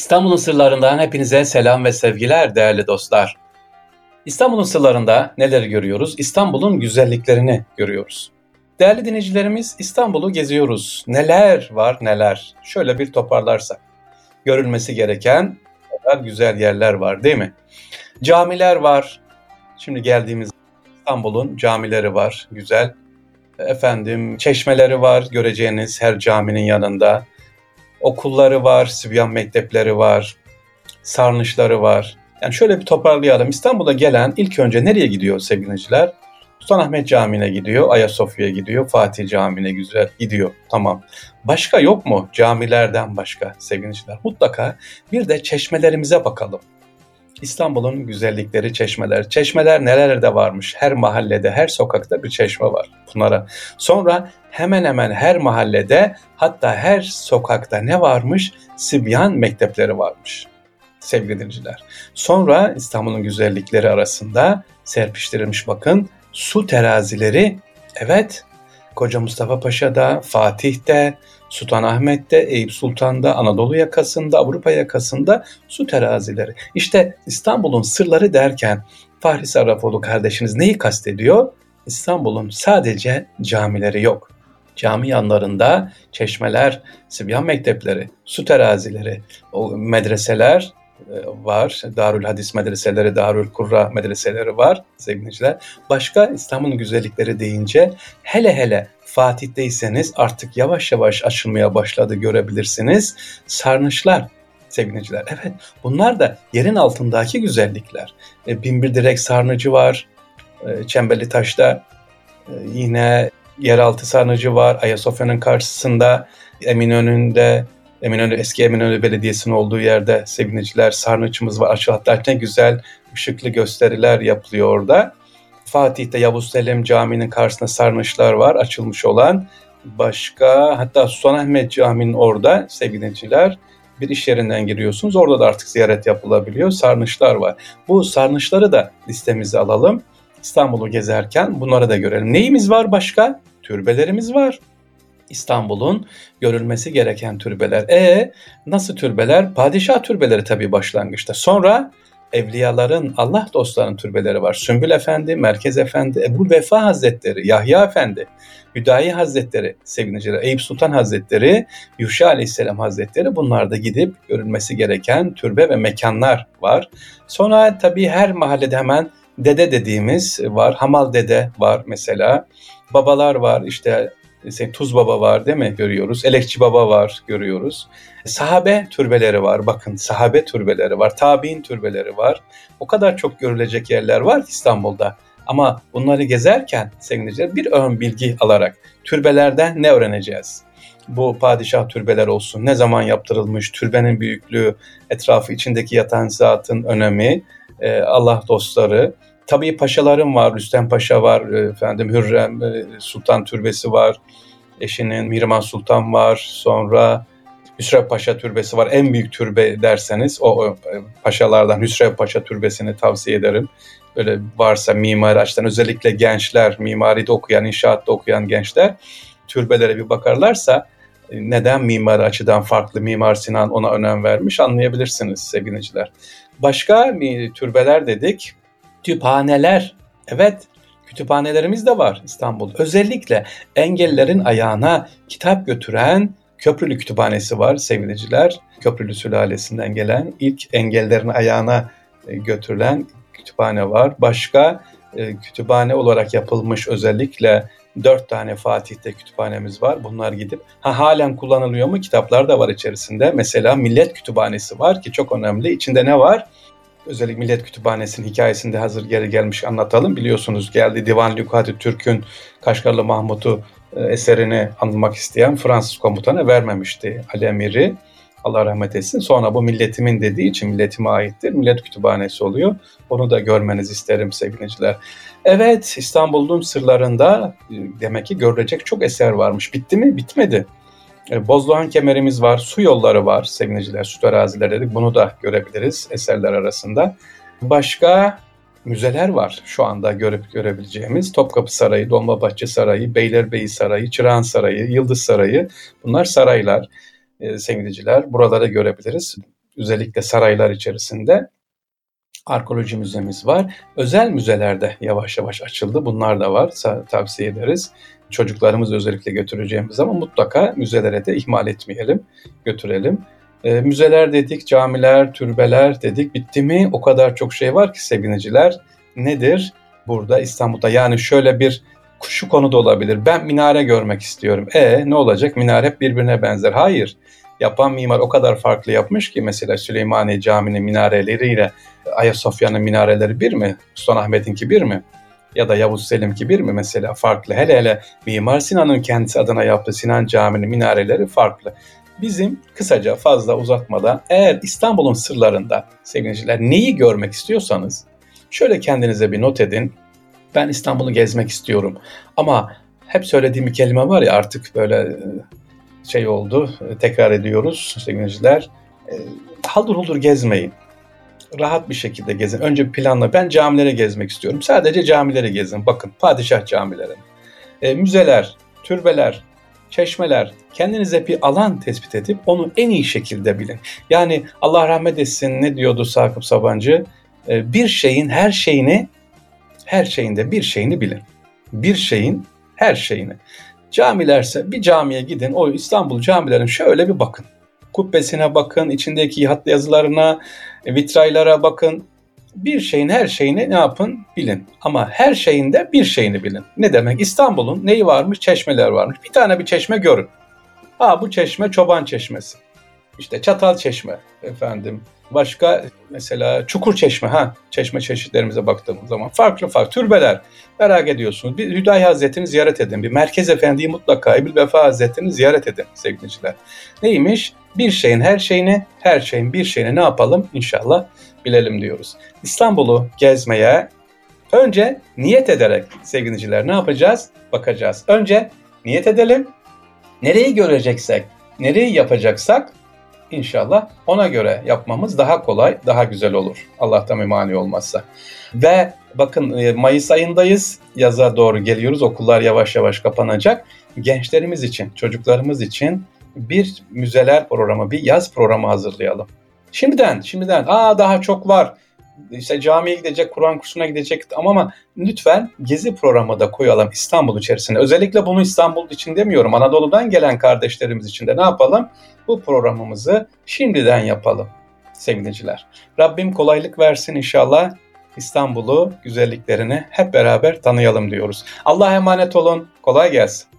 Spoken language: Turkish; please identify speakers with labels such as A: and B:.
A: İstanbul'un sırlarından hepinize selam ve sevgiler değerli dostlar. İstanbul'un sırlarında neler görüyoruz? İstanbul'un güzelliklerini görüyoruz. Değerli dinleyicilerimiz İstanbul'u geziyoruz. Neler var neler. Şöyle bir toparlarsak. Görülmesi gereken kadar güzel yerler var değil mi? Camiler var. Şimdi geldiğimiz İstanbul'un camileri var. Güzel. Efendim çeşmeleri var göreceğiniz her caminin yanında okulları var, Sibyan mektepleri var, sarnıçları var. Yani şöyle bir toparlayalım. İstanbul'a gelen ilk önce nereye gidiyor sevgiliciler? Sultanahmet Camii'ne gidiyor, Ayasofya'ya gidiyor, Fatih Camii'ne güzel gidiyor. Tamam. Başka yok mu camilerden başka sevgiliciler? Mutlaka bir de çeşmelerimize bakalım. İstanbul'un güzellikleri çeşmeler. Çeşmeler nelerde varmış? Her mahallede, her sokakta bir çeşme var Pınar'a. Sonra hemen hemen her mahallede hatta her sokakta ne varmış? Sibyan mektepleri varmış sevgili dinleyiciler. Sonra İstanbul'un güzellikleri arasında serpiştirilmiş bakın su terazileri evet Koca Mustafa Paşa'da, Fatih'te, Sultanahmet'te, Eyüp Sultan'da, Anadolu yakasında, Avrupa yakasında su terazileri. İşte İstanbul'un sırları derken Fahri Sarrafoğlu kardeşiniz neyi kastediyor? İstanbul'un sadece camileri yok. Cami yanlarında çeşmeler, Sibyan mektepleri, su terazileri, o medreseler, var. Darül Hadis medreseleri, Darül Kurra medreseleri var sevgiliciler. Başka İslam'ın güzellikleri deyince hele hele Fatih'teyseniz artık yavaş yavaş açılmaya başladı görebilirsiniz. Sarnıçlar sevgiliciler. Evet bunlar da yerin altındaki güzellikler. E, Binbir Direk Sarnıcı var. E, Çemberli Taş'ta e, yine yeraltı sarnıcı var. Ayasofya'nın karşısında Eminönü'nde Eminönü, eski Eminönü Belediyesi'nin olduğu yerde seviniciler, sarnıçımız var. Aşağı hatta ne güzel ışıklı gösteriler yapılıyor orada. Fatih'te Yavuz Selim Camii'nin karşısında sarnıçlar var açılmış olan. Başka hatta Sultanahmet Camii'nin orada sevgiliciler bir iş yerinden giriyorsunuz. Orada da artık ziyaret yapılabiliyor. Sarnıçlar var. Bu sarnıçları da listemize alalım. İstanbul'u gezerken bunları da görelim. Neyimiz var başka? Türbelerimiz var. İstanbul'un görülmesi gereken türbeler. E nasıl türbeler? Padişah türbeleri tabii başlangıçta. Sonra evliyaların, Allah dostlarının türbeleri var. Sümbül Efendi, Merkez Efendi, Ebu Vefa Hazretleri, Yahya Efendi, Hüdayi Hazretleri, sevgiliciler, Eyüp Sultan Hazretleri, Yuşa Aleyhisselam Hazretleri bunlar da gidip görülmesi gereken türbe ve mekanlar var. Sonra tabii her mahallede hemen dede dediğimiz var. Hamal dede var mesela. Babalar var işte Mesela Tuz Baba var değil mi görüyoruz. Elekçi Baba var görüyoruz. Sahabe türbeleri var bakın sahabe türbeleri var. Tabi'in türbeleri var. O kadar çok görülecek yerler var İstanbul'da. Ama bunları gezerken sevgili bir ön bilgi alarak türbelerden ne öğreneceğiz? Bu padişah türbeler olsun, ne zaman yaptırılmış, türbenin büyüklüğü, etrafı içindeki yatan zatın önemi, e, Allah dostları, Tabii paşalarım var. Rüstem Paşa var. E, efendim Hürrem e, Sultan Türbesi var. Eşinin Mirman Sultan var. Sonra Hüsrev Paşa Türbesi var. En büyük türbe derseniz o e, paşalardan Hüsrev Paşa Türbesi'ni tavsiye ederim. Böyle varsa mimari açıdan özellikle gençler, mimaride okuyan, inşaatta okuyan gençler türbelere bir bakarlarsa neden mimari açıdan farklı Mimar Sinan ona önem vermiş anlayabilirsiniz sevgiliciler. Başka türbeler dedik. Kütüphaneler. Evet, kütüphanelerimiz de var İstanbul. Özellikle engellerin ayağına kitap götüren Köprülü Kütüphanesi var sevgiliciler. Köprülü sülalesinden gelen ilk engellerin ayağına e, götürülen kütüphane var. Başka e, kütüphane olarak yapılmış özellikle dört tane Fatih'te kütüphanemiz var. Bunlar gidip ha halen kullanılıyor mu? Kitaplar da var içerisinde. Mesela Millet Kütüphanesi var ki çok önemli. İçinde ne var? Özellikle Millet Kütüphanesi'nin hikayesinde hazır geri gelmiş anlatalım. Biliyorsunuz geldi Divan Lükati Türk'ün Kaşgarlı Mahmut'u e, eserini anılmak isteyen Fransız komutana vermemişti Ali Emir'i. Allah rahmet etsin. Sonra bu milletimin dediği için milletime aittir. Millet Kütüphanesi oluyor. Onu da görmenizi isterim sevgiliciler. Evet İstanbul'un sırlarında e, demek ki görülecek çok eser varmış. Bitti mi? Bitmedi. E, Bozdoğan kemerimiz var, su yolları var sevgiliciler, su arazileri dedik. Bunu da görebiliriz eserler arasında. Başka müzeler var şu anda görüp görebileceğimiz. Topkapı Sarayı, Dolmabahçe Sarayı, Beylerbeyi Sarayı, Çırağan Sarayı, Yıldız Sarayı. Bunlar saraylar e, sevgiliciler. Buraları görebiliriz. özellikle saraylar içerisinde arkeoloji müzemiz var. Özel müzelerde yavaş yavaş açıldı. Bunlar da var. Tavsiye ederiz. Çocuklarımızı özellikle götüreceğimiz zaman mutlaka müzelere de ihmal etmeyelim, götürelim. E, müzeler dedik, camiler, türbeler dedik. Bitti mi? O kadar çok şey var ki sevgiliciler. Nedir burada İstanbul'da? Yani şöyle bir şu konuda olabilir. Ben minare görmek istiyorum. E ne olacak? Minare hep birbirine benzer. Hayır. Yapan mimar o kadar farklı yapmış ki mesela Süleymaniye Camii'nin minareleriyle Ayasofya'nın minareleri bir mi? Sultanahmet'inki bir mi? Ya da Yavuz Selim'ki bir mi mesela farklı. Hele hele Mimar Sinan'ın kendisi adına yaptığı Sinan Camii'nin minareleri farklı. Bizim kısaca fazla uzatmadan eğer İstanbul'un sırlarında sevgiliciler neyi görmek istiyorsanız şöyle kendinize bir not edin. Ben İstanbul'u gezmek istiyorum ama hep söylediğim bir kelime var ya artık böyle e, şey oldu tekrar ediyoruz sevgiliciler. E, haldır huldur gezmeyin rahat bir şekilde gezin. Önce planla. Ben camilere gezmek istiyorum. Sadece camilere gezin. Bakın padişah camileri. E, müzeler, türbeler, çeşmeler. Kendinize bir alan tespit edip onu en iyi şekilde bilin. Yani Allah rahmet etsin ne diyordu Sakıp Sabancı? E, bir şeyin her şeyini, her şeyinde bir şeyini bilin. Bir şeyin her şeyini. Camilerse bir camiye gidin. O İstanbul camilerin şöyle bir bakın kubbesine bakın, içindeki hatlı yazılarına, vitraylara bakın. Bir şeyin her şeyini ne yapın bilin. Ama her şeyinde bir şeyini bilin. Ne demek? İstanbul'un neyi varmış? Çeşmeler varmış. Bir tane bir çeşme görün. Ha bu çeşme Çoban Çeşmesi. İşte Çatal Çeşme efendim. Başka mesela Çukur Çeşme ha çeşme çeşitlerimize baktığımız zaman farklı farklı türbeler merak ediyorsunuz. Bir Hüdayi Hazretleri'ni ziyaret edin. Bir Merkez Efendi'yi mutlaka Ebil Vefa Hazretleri'ni ziyaret edin sevgiliciler. Neymiş? Bir şeyin her şeyini, her şeyin bir şeyini ne yapalım? İnşallah bilelim diyoruz. İstanbul'u gezmeye önce niyet ederek sevgiliciler ne yapacağız? Bakacağız. Önce niyet edelim. Nereyi göreceksek, nereyi yapacaksak İnşallah ona göre yapmamız daha kolay, daha güzel olur. Allah'tan bir mani olmazsa. Ve bakın e, Mayıs ayındayız. Yaza doğru geliyoruz. Okullar yavaş yavaş kapanacak. Gençlerimiz için, çocuklarımız için bir müzeler programı, bir yaz programı hazırlayalım. Şimdiden, şimdiden. Aa daha çok var işte camiye gidecek, Kur'an kursuna gidecek ama, ama lütfen gezi programı da koyalım İstanbul içerisinde. Özellikle bunu İstanbul için demiyorum. Anadolu'dan gelen kardeşlerimiz için de ne yapalım? Bu programımızı şimdiden yapalım sevgiliciler. Rabbim kolaylık versin inşallah. İstanbul'u, güzelliklerini hep beraber tanıyalım diyoruz. Allah'a emanet olun. Kolay gelsin.